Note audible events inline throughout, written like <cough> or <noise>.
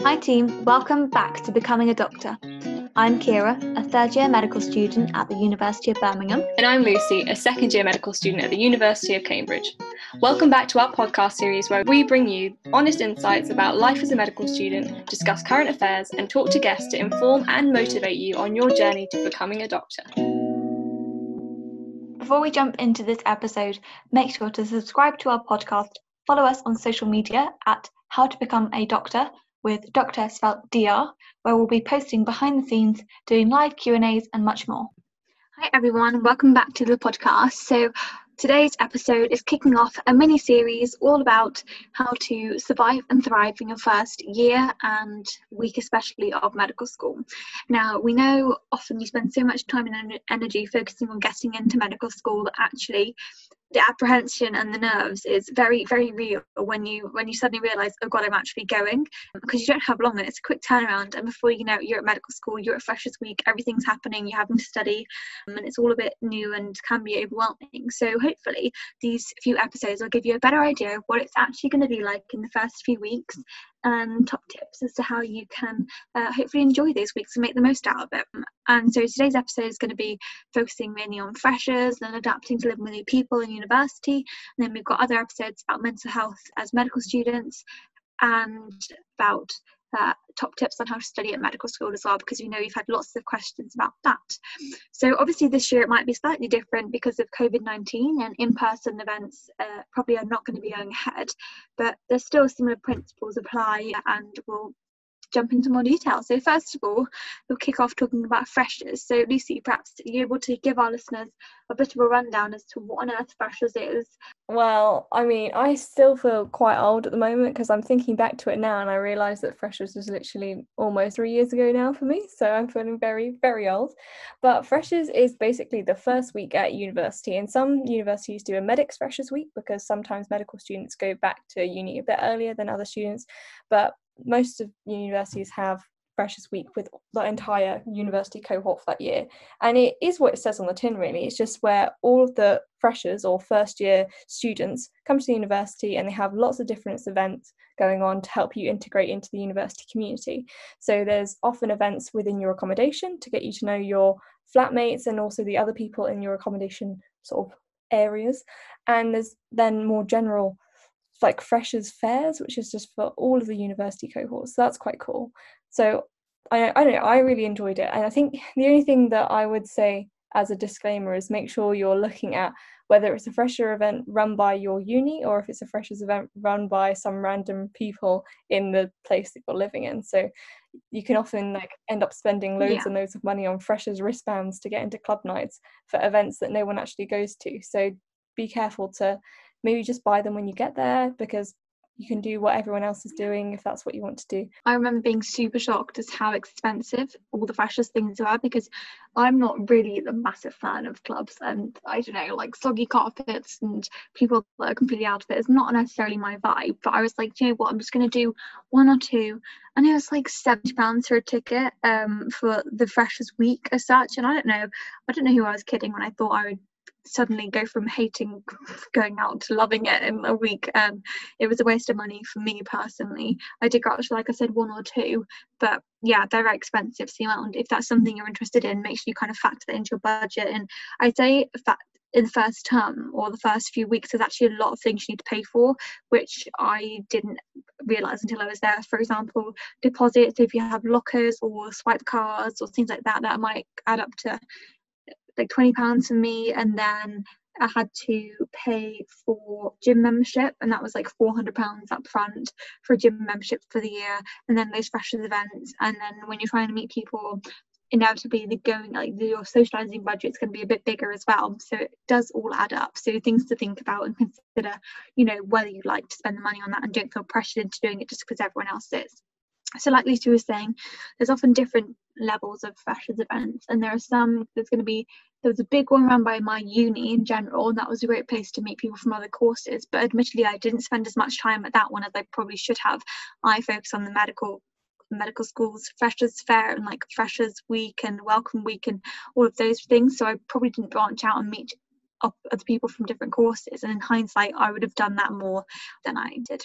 Hi, team. Welcome back to Becoming a Doctor. I'm Kira, a third year medical student at the University of Birmingham. And I'm Lucy, a second year medical student at the University of Cambridge. Welcome back to our podcast series where we bring you honest insights about life as a medical student, discuss current affairs, and talk to guests to inform and motivate you on your journey to becoming a doctor. Before we jump into this episode, make sure to subscribe to our podcast, follow us on social media at How to Become a Doctor with Dr. spelt DR, where we'll be posting behind the scenes, doing live Q&As and much more. Hi everyone, welcome back to the podcast. So today's episode is kicking off a mini series all about how to survive and thrive in your first year and week especially of medical school. Now we know often you spend so much time and energy focusing on getting into medical school that actually the apprehension and the nerves is very very real when you when you suddenly realize oh god i'm actually going because you don't have long and it's a quick turnaround. And before you know it, you're at medical school you're at freshers week everything's happening you're having to study um, and it's all a bit new and can be overwhelming. So hopefully these few episodes will give you a better idea of what it's actually going to be like in the first few weeks and top tips as to how you can uh, hopefully enjoy those weeks and make the most out of it. And so today's episode is going to be focusing mainly on freshers and adapting to living with new people in university. And then we've got other episodes about mental health as medical students and about uh, top tips on how to study at medical school as well because we know you've had lots of questions about that. So obviously this year it might be slightly different because of COVID-19 and in-person events uh, probably are not going to be going ahead, but there's still similar principles apply and we'll jump into more detail. So first of all, we'll kick off talking about freshers. So Lucy, perhaps you're able to give our listeners a bit of a rundown as to what on earth freshers is? Well, I mean, I still feel quite old at the moment because I'm thinking back to it now and I realise that freshers was literally almost three years ago now for me. So I'm feeling very, very old. But freshers is basically the first week at university. And some universities do a medics freshers week because sometimes medical students go back to uni a bit earlier than other students. But most of universities have freshers week with the entire university cohort for that year. And it is what it says on the tin really. It's just where all of the freshers or first year students come to the university and they have lots of different events going on to help you integrate into the university community. So there's often events within your accommodation to get you to know your flatmates and also the other people in your accommodation sort of areas. And there's then more general like freshers fairs, which is just for all of the university cohorts. So that's quite cool. So I, I don't know, I really enjoyed it. And I think <laughs> the only thing that I would say as a disclaimer is make sure you're looking at whether it's a fresher event run by your uni or if it's a freshers event run by some random people in the place that you're living in. So you can often like end up spending loads yeah. and loads of money on freshers wristbands to get into club nights for events that no one actually goes to. So be careful to maybe just buy them when you get there because you can do what everyone else is doing if that's what you want to do. I remember being super shocked as how expensive all the freshers things are because I'm not really the massive fan of clubs and I don't know, like soggy carpets and people that are completely out of it is not necessarily my vibe. But I was like, you know what, I'm just gonna do one or two. And it was like seventy pounds for a ticket um for the freshers week as such. And I don't know, I don't know who I was kidding when I thought I would suddenly go from hating going out to loving it in a week and it was a waste of money for me personally. I did go out to like i said one or two but yeah they're expensive so if that's something you're interested in make sure you kind of factor that into your budget. And i'd say that in the first term or the first few weeks there's actually a lot of things you need to pay for which i didn't realize until i was there. For example deposits if you have lockers or swipe cards or things like that that might add up to like 20 pounds for me and then I had to pay for gym membership, and that was like four hundred pounds up front for gym membership for the year, and then those freshers events, and then when you're trying to meet people, inevitably the going like your socializing budget is going to be a bit bigger as well. So it does all add up. So things to think about and consider, you know, whether you'd like to spend the money on that and don't feel pressured into doing it just because everyone else is so like Lucy was saying, there's often different levels of freshers events and there are some there's going to be there was a big one run by my uni in general and that was a great place to meet people from other courses but admittedly i didn't spend as much time at that one as i probably should have. I focus on the medical medical schools freshers fair and like freshers week and welcome week and all of those things so i probably didn't branch out and meet other people from different courses and in hindsight i would have done that more than i did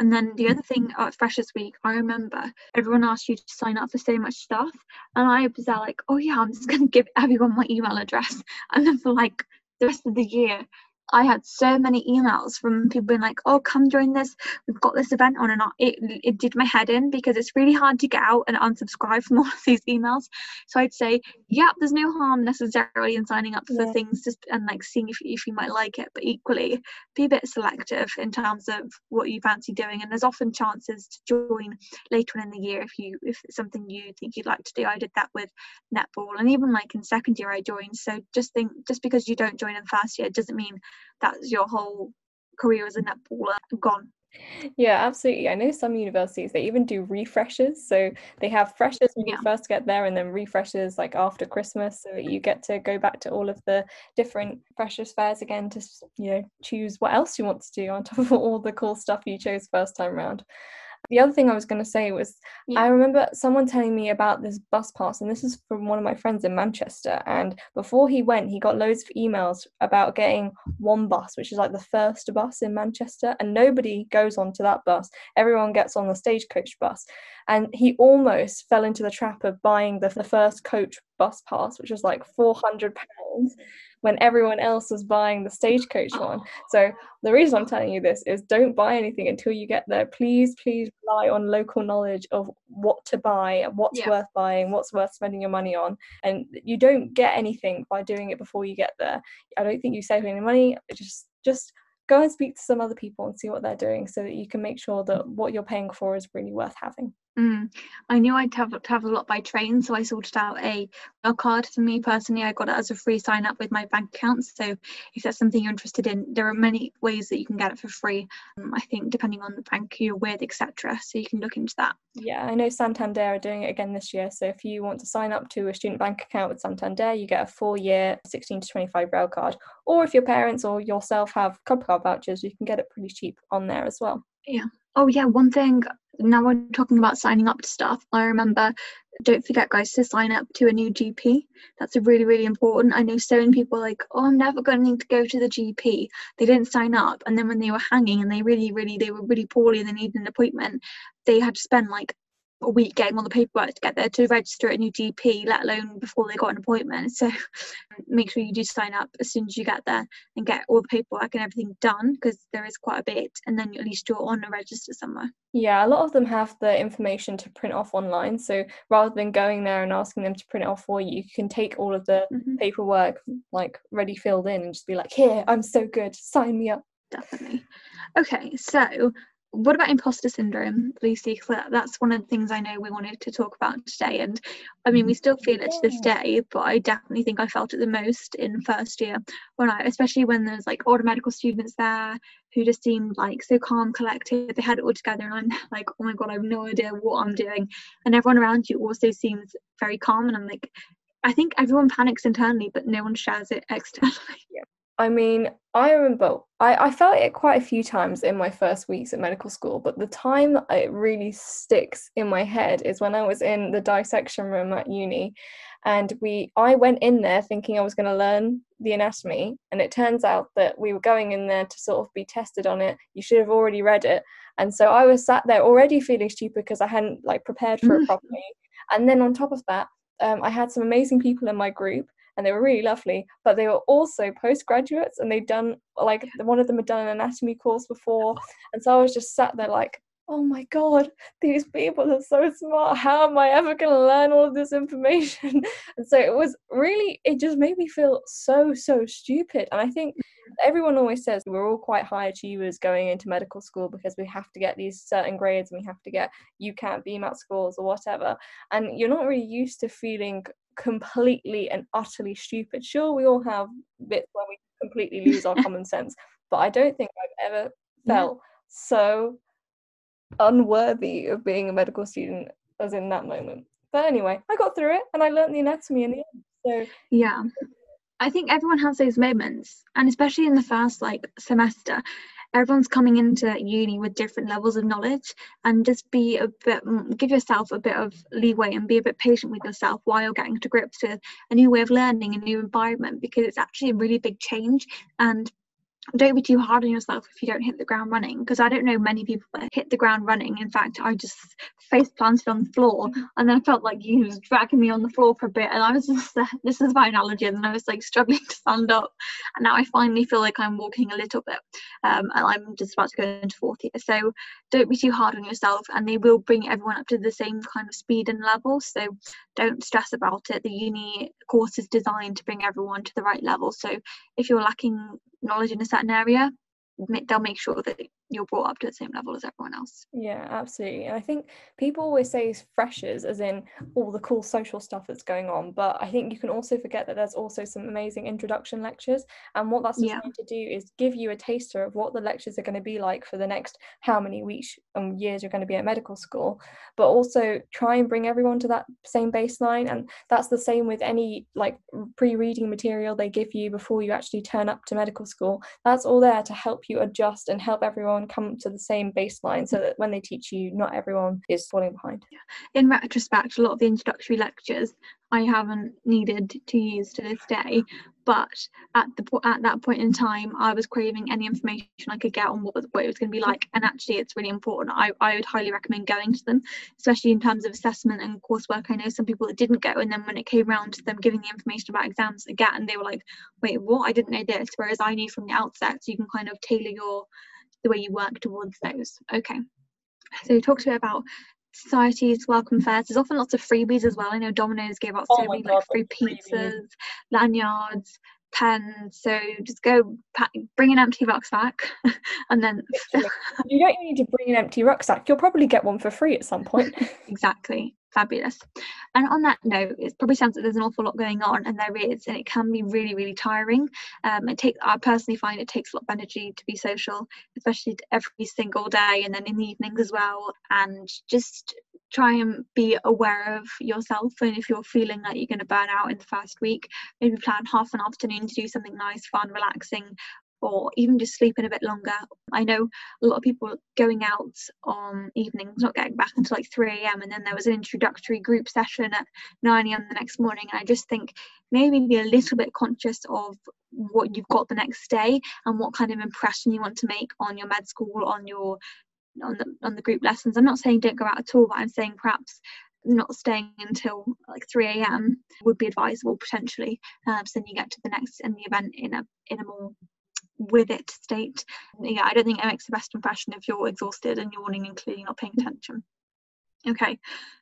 And then the other mm-hmm. thing uh, at Freshers Week, I remember everyone asked you to sign up for so much stuff. And I was there like, oh yeah, I'm just going to give everyone my email address. <laughs> And then for like the rest of the year, I had so many emails from people being like, "Oh, come join this. We've got this event on," and it it did my head in because it's really hard to get out and unsubscribe from <laughs> all of these emails. So I'd say, "Yeah, there's no harm necessarily in signing up for yeah. things just and like seeing if if you might like it, but equally be a bit selective in terms of what you fancy doing. And there's often chances to join later on in the year if you if it's something you think you'd like to do. I did that with netball, and even like in second year I joined. So just think, just because you don't join in first year doesn't mean that's your whole career as a netballer gone. Yeah absolutely. I know some universities they even do refreshers. So they have freshers when yeah. you first get there and then refreshers like after christmas so that you get to go back to all of the different freshers fairs again to you know choose what else you want to do on top of <laughs> all the cool stuff you chose first time around the other thing I was going to say was yeah. I remember someone telling me about this bus pass, and this is from one of my friends in Manchester. And before he went, he got loads of emails about getting one bus, which is like the first bus in Manchester, and nobody goes onto that bus. Everyone gets on the stagecoach bus. And he almost fell into the trap of buying the, the first coach bus pass, which was like 400 pounds when everyone else was buying the stagecoach one. So the reason I'm telling you this is don't buy anything until you get there. Please, please rely on local knowledge of what to buy, what's yeah. worth buying, what's worth spending your money on. And you don't get anything by doing it before you get there. I don't think you save any money. Just just go and speak to some other people and see what they're doing so that you can make sure that what you're paying for is really worth having. Mm. I knew I'd travel, travel a lot by train, so I sorted out a rail card for me personally. I got it as a free sign up with my bank account. So if that's something you're interested in, there are many ways that you can get it for free. Um, I think depending on the bank you're with, etc. So you can look into that. Yeah, I know Santander are doing it again this year. So if you want to sign up to a student bank account with Santander, you get a four-year 16 to 25 rail card. Or if your parents or yourself have Clubcard vouchers, you can get it pretty cheap on there as well. Yeah. Oh yeah, one thing now we're talking about signing up to stuff. I remember don't forget guys to sign up to a new GP. That's really, really important. I know so many people like, oh I'm never need to go to the GP. They didn't sign up and then when they were hanging and they really, really they were really poorly and they needed an appointment, they had to spend like a week getting all the paperwork to get there to register at a new GP, let alone before they got an appointment. So <laughs> make sure you do sign up as soon as you get there and get all the paperwork and everything done because there is quite a bit, and then at least you're on a register somewhere. Yeah, a lot of them have the information to print off online. So rather than going there and asking them to print it off for you, you can take all of the mm-hmm. paperwork like ready filled in and just be like, here, I'm so good, sign me up. Definitely. Okay, so what about imposter syndrome, Lucy? Because that's one of the things I know we wanted to talk about today. And I mean, we mm-hmm. still feel it to this day, but I definitely think I felt it the most in first year when I, especially when there's like older medical students there who just seemed like so calm, collected. They had it all together, and I'm <laughs> like, oh my god, I have no idea what I'm doing. And everyone around you also seems very calm, and I'm like, I think everyone panics internally, but no one shares it <laughs> externally. Yeah. I mean, I remember I, I felt it quite a few times in my first weeks at medical school, but the time that it really sticks in my head is when I was in the dissection room at uni and we I went in there thinking I was going to learn the anatomy and it turns out that we were going in there to sort of be tested on it. You should have already read it. And so I was sat there already feeling stupid because I hadn't like prepared for it <laughs> properly. And then on top of that, um, I had some amazing people in my group and they were really lovely but they were also postgraduates and they'd done like one of them had done an anatomy course before and so i was just sat there like oh my god these people are so smart. How am i ever going to learn all of this information? <laughs> And so it was really it just made me feel so so stupid and i think mm-hmm. everyone always says we're all quite high achievers going into medical school because we have to get these certain grades and we have to get UCAT BMAT scores or whatever and you're not really used to feeling completely and utterly stupid. Sure, we all have bits where we completely lose our <laughs> common sense, but I don't think I've ever felt yeah. so unworthy of being a medical student as in that moment. But anyway, I got through it and I learned the anatomy in the end. So yeah. I think everyone has those moments, and especially in the first like semester, everyone's coming into uni with different levels of knowledge and just be a bit mm, give yourself a bit of leeway and be a bit patient with yourself while you're getting to grips with a new way of learning a new environment because it's actually a really big change. And don't be too hard on yourself if you don't hit the ground running because I don't know many people that hit the ground running. In fact, I just face planted on the floor and then I felt like he was dragging me on the floor for a bit and I was just uh, this is my analogy and I was like struggling to stand up and now I finally feel like I'm walking a little bit um, and I'm just about to go into fourth year. So don't be too hard on yourself and they will bring everyone up to the same kind of speed and level. So don't stress about it. The uni course is designed to bring everyone to the right level. So if you're lacking knowledge in a certain area they'll make sure that you're brought up to the same level as everyone else. Yeah, absolutely. And I think people always say freshers as in all the cool social stuff that's going on, but I think you can also forget that there's also some amazing introduction lectures. And what that's yeah. to do is give you a taster of what the lectures are going to be like for the next how many weeks and years you're going to be at medical school, but also try and bring everyone to that same baseline. And that's the same with any like pre-reading material they give you before you actually turn up to medical school. That's all there to help you adjust and help everyone everyone come to the same baseline so that when they teach you, not everyone is falling behind. In retrospect, a lot of the introductory lectures I haven't needed to use to this day, but at the at that point in time, I was craving any information I could get on what, what it was going to be like. And actually, it's really important. I, I would highly recommend going to them, especially in terms of assessment and coursework. I know some people that didn't go, and then when it came around to them giving the information about exams again, they were like, "Wait, what? I didn't know this." Whereas I knew from the outset, so you can kind of tailor your the way you work towards those. Okay. So you talked a bit about societies, welcome fairs. There's often lots of freebies as well. I know Domino's gave out oh so many God, like free pizzas, freebies. lanyards, pens. So just go pack, bring an empty rucksack, <laughs> and then you don't need to bring an empty rucksack. You'll probably get one for free at some point. <laughs> exactly fabulous. And on that note, it probably sounds like there's an awful lot going on, and there is, and it can be really, really tiring. Um, it take I personally find it takes a lot of energy to be social, especially every single day, and then in the evenings as well. And just try and be aware of yourself and if you're feeling like you're going to burn out in the first week maybe plan half an afternoon to do something nice fun relaxing or even just sleeping a bit longer. I know a lot of people going out on evenings, not getting back until like 3 a.m. And then there was an introductory group session at 9 a.m. the next morning. And I just think maybe be a little bit conscious of what you've got the next day and what kind of impression you want to make on your med school, on your on the on the group lessons. I'm not saying don't go out at all, but I'm saying perhaps not staying until like 3 a.m. would be advisable potentially. Um, so then you get to the next in the event in a in a more with it state. Mm. Yeah, I don't think it makes the best impression if you're exhausted and yawning and clearly not paying attention. Okay.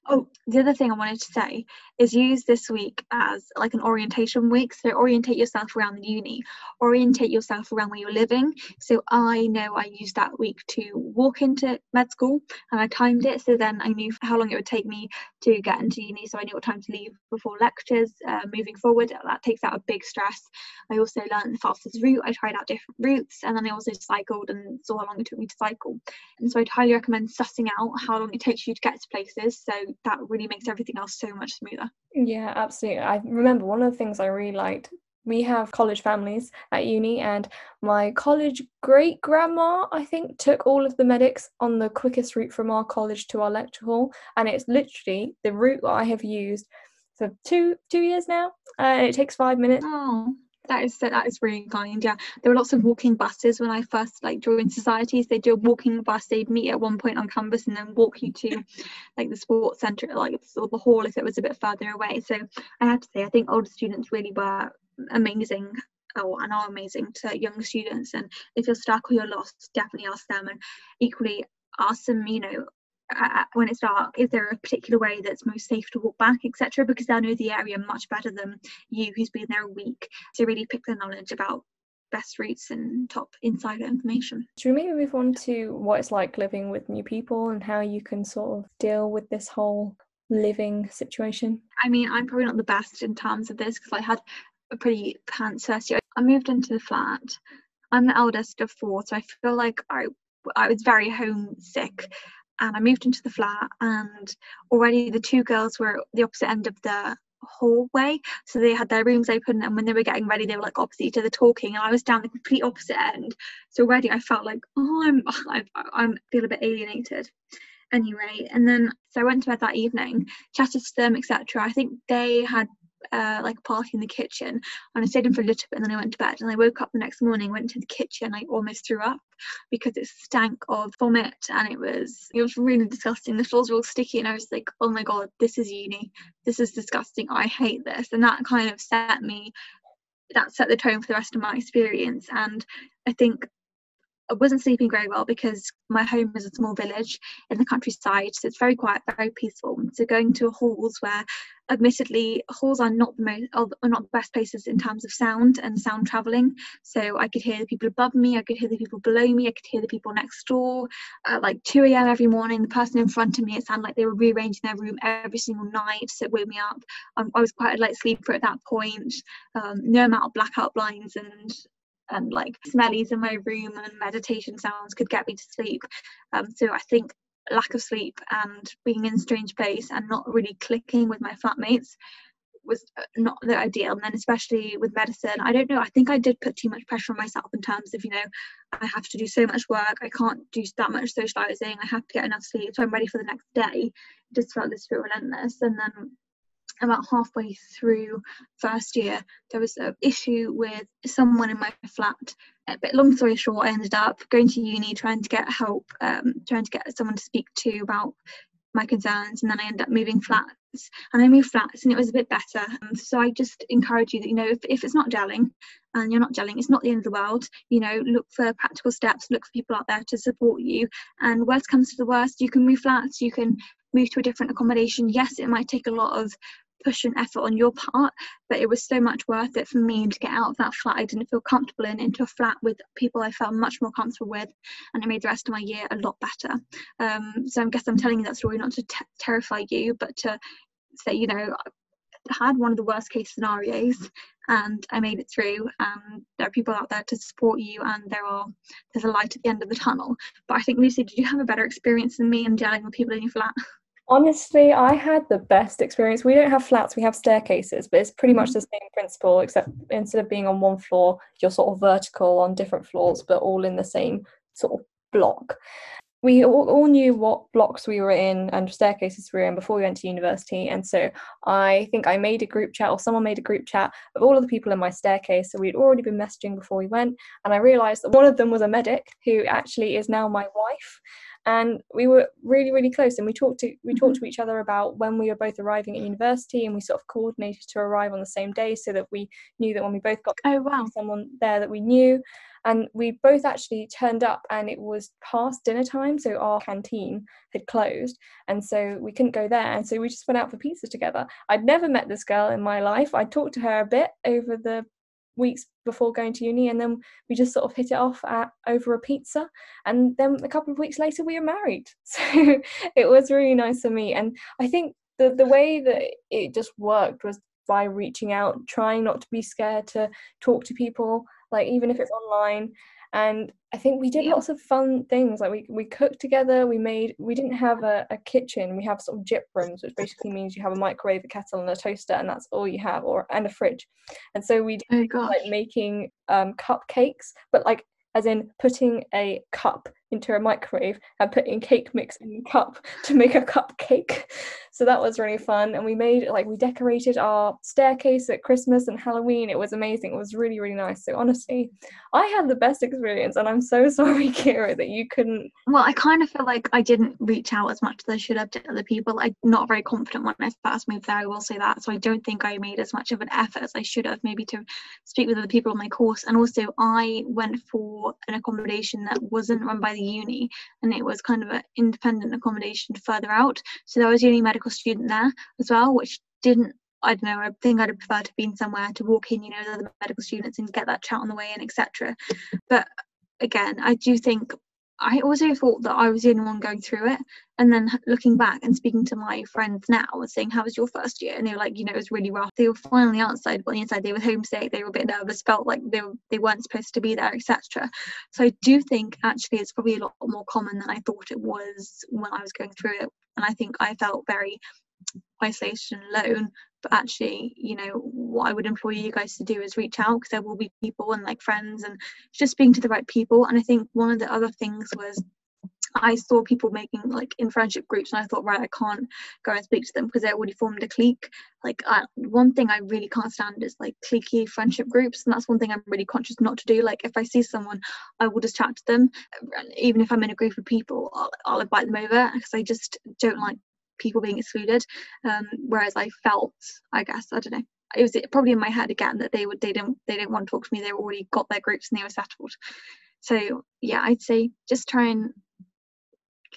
Oh, the other thing I wanted to say is use this week as like an orientation week. So orientate yourself around the uni, orientate yourself around where you're living. So I know I used that week to walk into med school and I timed it. So then I knew how long it would take me to get into uni. So I knew what time to leave before lectures. Uh, moving forward, that takes out a big stress. I also learned the fastest route. I tried out different routes and then I also cycled and saw how long it took me to cycle. And so I'd highly recommend sussing out how long it takes you to get to places. So that really makes everything else so much smoother. Yeah, absolutely. I remember one of the things I really liked. We have college families at uni, and my college great grandma, I think, took all of the medics on the quickest route from our college to our lecture hall. And it's literally the route that I have used for two two years now. Uh, it takes five minutes. Oh that is that is really kind yeah. There were lots of walking buses when i first like joined societies they do a walking bus they'd meet at one point on campus and then walk you to like the sports center like or the hall if it was a bit further away. So i have to say i think older students really were amazing oh, and are amazing to young students. And if you're stuck or you're lost definitely ask them. And equally ask them you know Uh, when it's dark is there a particular way that's most safe to walk back etc because they'll know the area much better than you who's been there a week to really pick the knowledge about best routes and top insider information. Should we maybe move on to what it's like living with new people and how you can sort of deal with this whole living situation? I mean, I'm probably not the best in terms of this because I had a pretty pants first year. I moved into the flat. I'm the eldest of four, so I feel like I I was very homesick and I moved into the flat and already the two girls were the opposite end of the hallway. So they had their rooms open and when they were getting ready they were like opposite each other talking and I was down the complete opposite end. So already I felt like oh I'm <laughs> I, I'm feel a bit alienated. Anyway and then so I went to bed that evening chatted to them etc I think they had uh, like a party in the kitchen and I stayed in for a little bit and then I went to bed and I woke up the next morning went to the kitchen I almost threw up because it stank of vomit and it was it was really disgusting. The floors were all sticky and I was like oh my god this is uni. This is disgusting. I hate this. And that kind of set me that set the tone for the rest of my experience and I think I wasn't sleeping very well because my home is a small village in the countryside, so it's very quiet, very peaceful. So going to halls where, admittedly, halls are not the most are not the best places in terms of sound and sound traveling. So I could hear the people above me, I could hear the people below me, I could hear the people next door. At like 2 a.m. every morning, the person in front of me, it sounded like they were rearranging their room every single night, so it woke me up. Um, I was quite a light sleeper at that point. Um, no amount of blackout blinds and and like smellies in my room and meditation sounds could get me to sleep. Um, so I think lack of sleep and being in a strange place and not really clicking with my flatmates was uh, not the ideal. And then especially with medicine, I don't know. I think I did put too much pressure on myself in terms of you know I have to do so much work. I can't do that much socializing. I have to get enough sleep, so I'm ready for the next day. It just felt this bit relentless. And then about halfway through first year, there was an issue with someone in my flat. But long story short, I ended up going to uni, trying to get help, um, trying to get someone to speak to about my concerns, and then I ended up moving flats. And I moved flats, and it was a bit better. Um, so I just encourage you that you know if, if it's not gelling, and you're not gelling, it's not the end of the world. You know, look for practical steps, look for people out there to support you. And worst comes to the worst, you can move flats, you can move to a different accommodation. Yes, it might take a lot of push and effort on your part, but it was so much worth it for me to get out of that flat I didn't feel comfortable in into a flat with people I felt much more comfortable with, and it made the rest of my year a lot better. Um, so I guess I'm telling you that story not to t- terrify you, but to say, you know, I had one of the worst case scenarios and I made it through. And there are people out there to support you, and there are there's a light at the end of the tunnel. But I think Lucy, did you have a better experience than me in dealing with people in your flat? <laughs> Honestly, I had the best experience. We don't have flats, we have staircases, but it's pretty much mm-hmm. the same principle, except instead of being on one floor, you're sort of vertical on different floors, but all in the same sort of block. We all, all knew what blocks we were in and staircases we were in before we went to university. And so I think I made a group chat, or someone made a group chat of all of the people in my staircase. So we'd already been messaging before we went. And I realized that one of them was a medic who actually is now my wife and we were really really close and we talked to we talked mm-hmm. to each other about when we were both arriving at university and we sort of coordinated to arrive on the same day so that we knew that when we both got oh wow. someone there that we knew. And we both actually turned up and it was past dinner time so our canteen had closed and so we couldn't go there. And so we just went out for pizza together. I'd never met this girl in my life. I talked to her a bit over the weeks before going to uni and then we just sort of hit it off at over a pizza and then a couple of weeks later we were married. <laughs> So it was really nice for me and i think the the way that it just worked was by reaching out trying not to be scared to talk to people like even if it's online and I think we did yeah. lots of fun things. Like we, we cooked together. We made we didn't have a, a kitchen. We have sort of gyp rooms, which basically means you have a microwave, a kettle, and a toaster, and that's all you have, or and a fridge. And so we did oh, like making um, cupcakes, but like as in putting a cup into a microwave and putting cake mix in a cup <laughs> to make a cupcake. So that was really fun. And we made like we decorated our staircase at Christmas and Halloween. It was amazing. It was really, really nice. So honestly, I had the best experience and I'm so <laughs> sorry, Kira, that you couldn't Well, I kind of feel like I didn't reach out as much as I should have to other people. I'm not very confident when I first moved there, I will say that. So I don't think I made as much of an effort as I should have maybe to speak with other people on my course. And also I went for an accommodation that wasn't run by the uni and it was kind of an independent accommodation further out so there was the only medical student there as well which didn't I don't know, I think I'd have preferred to have been somewhere to walk in, you know, the other medical students and get that chat on the way in, etc. But again, I do think I also thought that I was the only one going through it. And then looking back and speaking to my friends now and saying, How was your first year? And they were like, You know, it was really rough. They were the outside, but on the inside, they were homesick. They were a bit nervous, felt like they, were, they weren't supposed to be there, etc. So I do think actually it's probably a lot more common than I thought it was when I was going through it. And I think I felt very isolation alone but actually you know what i would employ you guys to do is reach out because there will be people and like friends and just speaking to the right people and i think one of the other things was I saw people making like in friendship groups, and I thought, right, I can't go and speak to them because they already formed a clique. Like, one thing I really can't stand is like cliquey friendship groups, and that's one thing I'm really conscious not to do. Like, if I see someone, I will just chat to them, even if I'm in a group of people, I'll, I'll invite them over because I just don't like people being excluded. Um, whereas I felt, I guess, I don't know, it was probably in my head again that they would they didn't they didn't want to talk to me. They already got their groups and they were settled. So yeah, I'd say just try and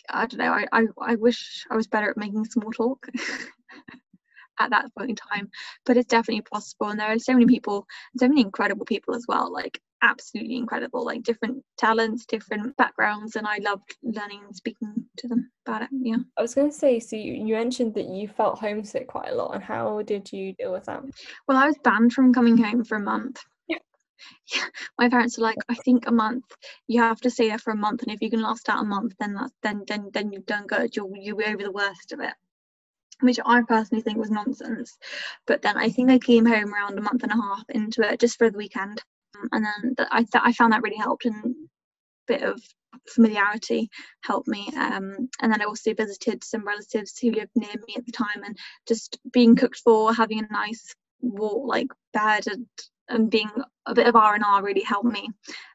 I don't know. I, I, I wish I was better at making small talk <laughs> at that point in time, but it's definitely possible. And there are so many people, so many incredible people as well, like absolutely incredible, like different talents, different backgrounds. And I loved learning and speaking to them about it. Yeah. I was going to say, so you, you mentioned that you felt homesick quite a lot. And how did you deal with that? Well, I was banned from coming home for a month yeah, <laughs> my parents were like, I think a month. You have to stay there for a month, and if you can last out a month, then that's then then then you've done good. You'll you'll be over the worst of it. Which I personally think was nonsense. But then I think I came home around a month and a half into it just for the weekend, and then I th- I found that really helped and a bit of familiarity helped me um, and then i also visited some relatives who lived near me at the time and just being cooked for having a nice walk like bed and and being a bit of R&R really helped me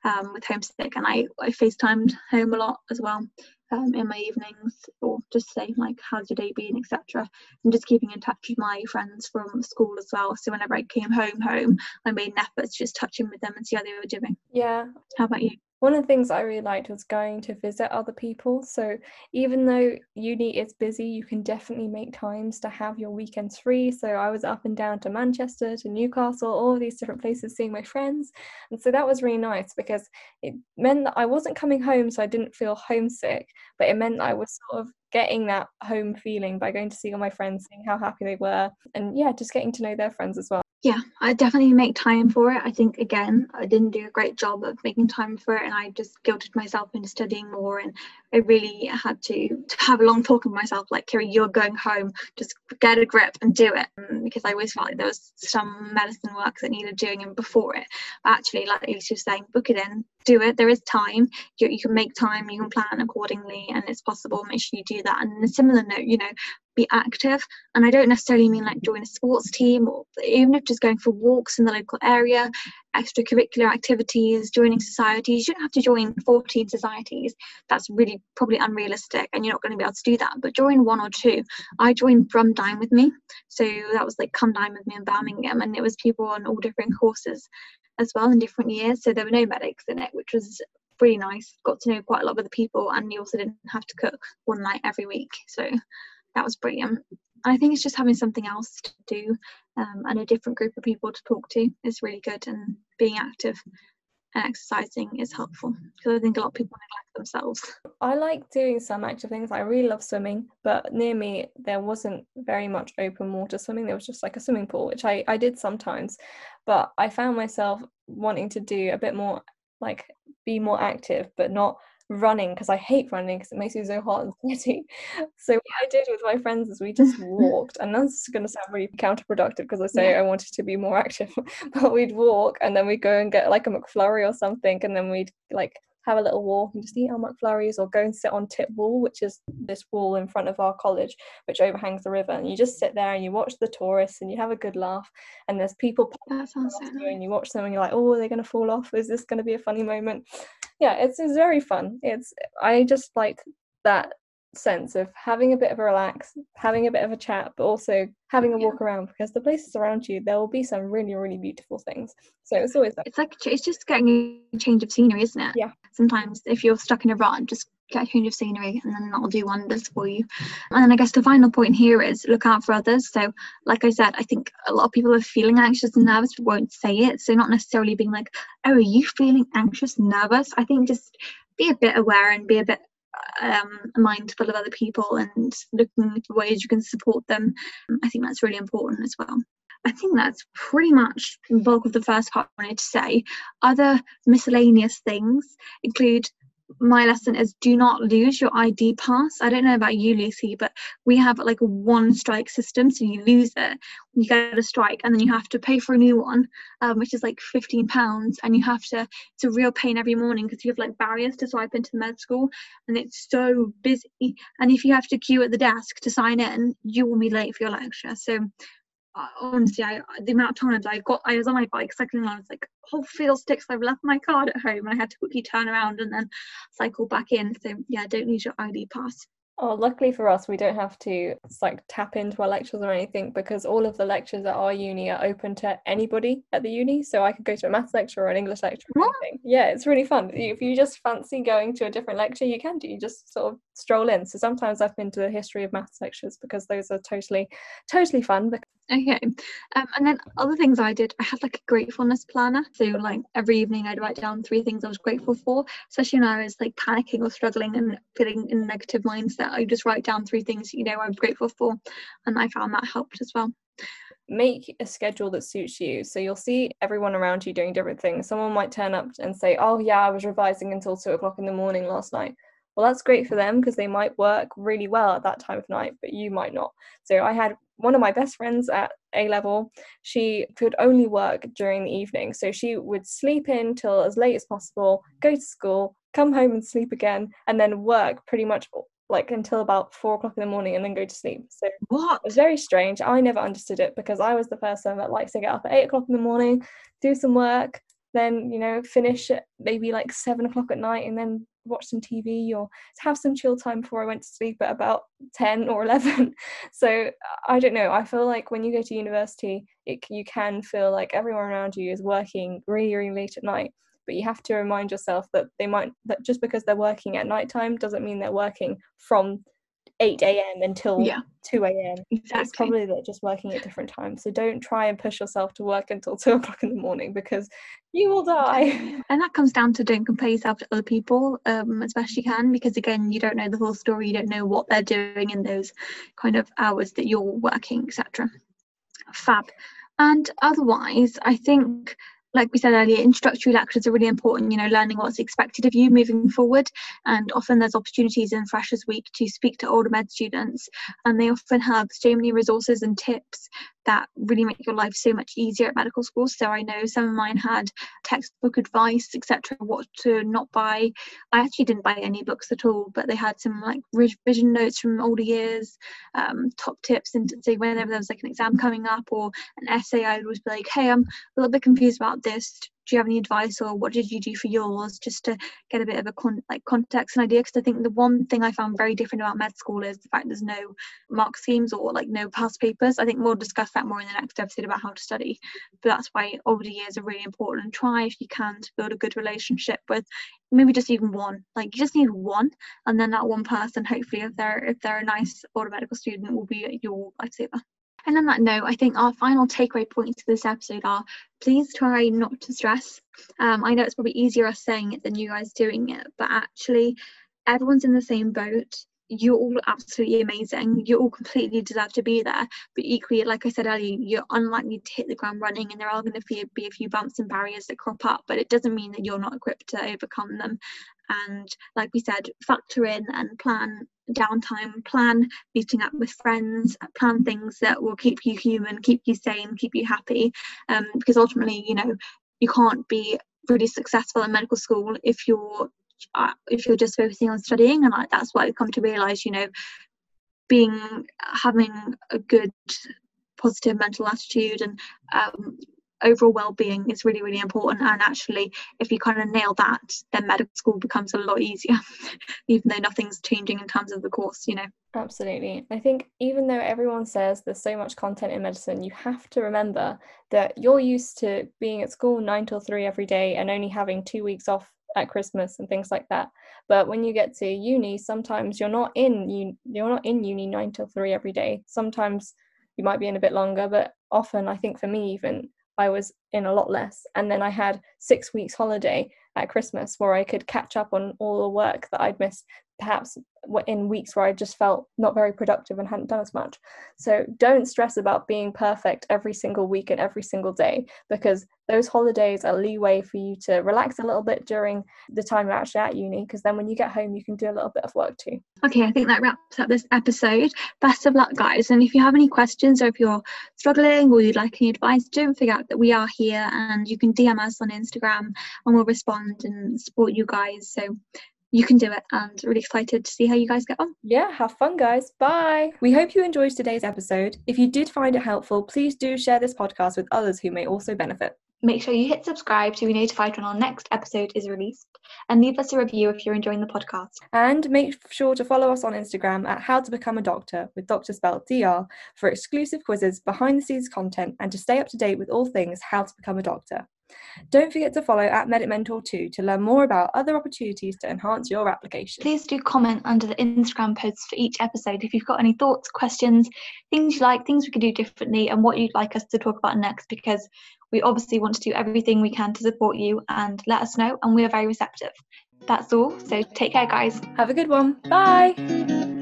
um, with homesick and I, I FaceTimed home a lot as well um, in my evenings or just saying like how's your day been? etc and just keeping in touch with my friends from school as well. So whenever I came home home I made an effort to just touch in with them and see how they were doing. Yeah. How about you one of the things I really liked was going to visit other people. So even though uni is busy, you can definitely make times to have your weekends free. So I was up and down to Manchester, to Newcastle, all these different places seeing my friends. And so that was really nice because it meant that I wasn't coming home, so I didn't feel homesick, but it meant that I was sort of getting that home feeling by going to see all my friends, seeing how happy they were, and yeah, just getting to know their friends as well yeah i definitely make time for it. I think again i didn't do a great job of making time for it and i just guilted myself into studying more and i really had to, have a long talk with myself like kiri you're going home. Just get a grip and do it. Um, because i always felt like there was some medicine work that needed doing and before it. But actually like you was saying book it in do it. There is time. You, you can make time you can plan accordingly and it's possible. Make sure you do that. And a similar note you know be active. And i don't necessarily mean like join a sports team or even if just going for walks in the local area extracurricular activities joining societies. You don't have to join 14 societies. That's really probably unrealistic and you're not going to be able to do that. But join one or two. I joined Brum Dine with me. So that was like come dine with me in birmingham and it was people on all different courses as well in different years. So there were no medics in it which was really nice. Got to know quite a lot of the people and you also didn't have to cook one night every week. So that was brilliant. I think it's just having something else to do um, and a different group of people to talk to is really good, and being active and exercising is helpful because I think a lot of people neglect themselves. I like doing some active things. I really love swimming, but near me there wasn't very much open water swimming. There was just like a swimming pool, which I, I did sometimes, but I found myself wanting to do a bit more like be more active, but not running because I hate running because it makes me so hot and sweaty. <laughs> So what I did with my friends is we just walked, and that's going to sound really counterproductive because I say yeah. I wanted to be more active, <laughs> but we'd walk and then we'd go and get like a McFlurry or something, and then we'd like have a little walk and just eat our McFlurries or go and sit on Tip Wall, which is this wall in front of our college, which overhangs the river. And you just sit there and you watch the tourists and you have a good laugh. And there's people that sounds so nice. and you watch them and you're like, oh, are they going to fall off? Is this going to be a funny moment? Yeah, it's, it's very fun. It's I just like that sense of having a bit of a relax, having a bit of a chat, but also having a yeah. walk around because the places around you there will be some really really beautiful things. So it's always it's like it's just getting a change of scenery, isn't it? Yeah. Sometimes if you're stuck in a rut, just get a change of scenery and then that'll do wonders for you. And then I guess the final point here is look out for others. So like I said, I think a lot of people are feeling anxious and nervous but won't say it. So not necessarily being like, oh, are you feeling anxious, nervous? I think just be a bit aware and be a bit um, mindful of other people and looking for ways you can support them. I think that's really important as well. I think that's pretty much the bulk of the first part I wanted to say. Other miscellaneous things include my lesson is do not lose your ID pass. I don't know about you, Lucy, but we have like a one strike system. So you lose it, you get a strike, and then you have to pay for a new one, um, which is like £15. And you have to, it's a real pain every morning because you have like barriers to swipe into the med school and it's so busy. And if you have to queue at the desk to sign in, you will be late for your lecture. So Uh, honestly, I, the amount of times I got, I was on my bike cycling and I was like, whole field sticks, I've left my card at home and I had to quickly turn around and then cycle back in. So yeah, don't lose your ID pass. Oh, luckily for us, we don't have to like tap into our lectures or anything because all of the lectures at our uni are open to anybody at the uni. So I could go to a maths lecture or an English lecture or anything. Yeah, it's really fun. If you just fancy going to a different lecture, you can do. You just sort of stroll in. So sometimes I've been to the history of maths lectures because those are totally, totally fun. Okay. Um, and then other things I did, I had like a gratefulness planner. So like every evening I'd write down three things I was grateful for, especially when I was like panicking or struggling and feeling in a negative mindset. I just write down three things, you know, I'm grateful for. And I found that helped as well make a schedule that suits you. So you'll see everyone around you doing different things. Someone might turn up and say, Oh, yeah, I was revising until two o'clock in the morning last night. Well, that's great for them because they might work really well at that time of night, but you might not. So I had one of my best friends at A level, she could only work during the evening. So she would sleep in till as late as possible, go to school, come home and sleep again, and then work pretty much like until about four o'clock in the morning and then go to sleep. So what? It was very strange. I never understood it because I was the person that likes to get up at eight o'clock in the morning, do some work, then you know finish at maybe like seven o'clock at night and then watch some TV or have some chill time before I went to sleep at about 10 or 11. <laughs> so I don't know. I feel like when you go to university, it, you can feel like everyone around you is working really, really late at night. But you have to remind yourself that they might, that just because they're working at night time doesn't mean they're working from 8 a.m. until yeah. 2 a.m. Exactly. It's probably that just working at different times. So don't try and push yourself to work until <laughs> 2 o'clock in the morning because you will die. And that comes down to don't compare yourself to other people um, as best you can because, again, you don't know the whole story. You don't know what they're doing in those kind of hours that you're working, etc. Fab. And otherwise, I think like we said earlier, introductory lectures are really important, you know, learning what's expected of you moving forward. And often there's opportunities in Freshers Week to speak to older med students, and they often have so many resources and tips that really make your life so much easier at medical school. So I know some of mine had textbook advice, etc., what to not buy. I actually didn't buy any books at all, but they had some like revision notes from older years, um, top tips, and say whenever there was like an exam coming up or an essay, I would always be like, hey, I'm a little bit confused about this do you have any advice or what did you do for yours just to get a bit of a con- like context and idea? Because i think the one thing i found very different about med school is the fact there's no mark schemes or like no past papers. I think we'll discuss that more in the next episode about how to study but that's why older years are really important. And try if you can to build a good relationship with maybe just even one like you just need one and then that one person hopefully if they're if they're a nice older medical student will be your lifesaver and on that note, I think our final takeaway points for this episode are please try not to stress. Um, I know it's probably easier us saying it than you guys doing it, but actually, everyone's in the same boat. You're all absolutely amazing. You all completely deserve to be there. But equally, like I said earlier, you're unlikely to hit the ground running, and there are going to be a few bumps and barriers that crop up. But it doesn't mean that you're not equipped to overcome them and like we said factor in and plan downtime plan meeting up with friends plan things that will keep you human keep you sane keep you happy. Um, because ultimately you know you can't be really successful in medical school if you're uh, if you're just focusing on studying. And like, that's what i've come to realize you know being having a good positive mental attitude and um, overall well-being is really really important. And actually if you kind of nail that then medical school becomes a lot easier <laughs> even though nothing's changing in terms of the course you know. Absolutely. I think even though everyone says there's so much content in medicine you have to remember that you're used to being at school 9 till 3 every day and only having 2 weeks off at christmas and things like that. But when you get to uni sometimes you're not in you you're not in uni 9 till 3 every day. Sometimes you might be in a bit longer but often i think for me even I was in a lot less. And then I had six weeks holiday at Christmas where I could catch up on all the work that I'd missed perhaps in weeks where I just felt not very productive and hadn't done as much. So don't stress about being perfect every single week and every single day because those holidays are leeway for you to relax a little bit during the time you're actually at uni because then when you get home you can do a little bit of work too. Okay, I think that wraps up this episode. Best of luck guys and if you have any questions or if you're struggling or you'd like any advice don't forget that we are here and you can DM us on Instagram and we'll respond and support you guys. So you can do it and really excited to see how you guys get on. Yeah, have fun, guys. Bye. We hope you enjoyed today's episode. If you did find it helpful, please do share this podcast with others who may also benefit. Make sure you hit subscribe to be notified when our next episode is released and leave us a review if you're enjoying the podcast. And make sure to follow us on Instagram at How to Become a Doctor with Dr. Spell DR for exclusive quizzes, behind the scenes content, and to stay up to date with all things How to Become a Doctor. Don't forget to follow at Medic Mentor too to learn more about other opportunities to enhance your application. Please do comment under the Instagram posts for each episode if you've got any thoughts, questions, things you like, things we could do differently, and what you'd like us to talk about next because we obviously want to do everything we can to support you and let us know, and we are very receptive. That's all. So take care, guys. Have a good one. Bye.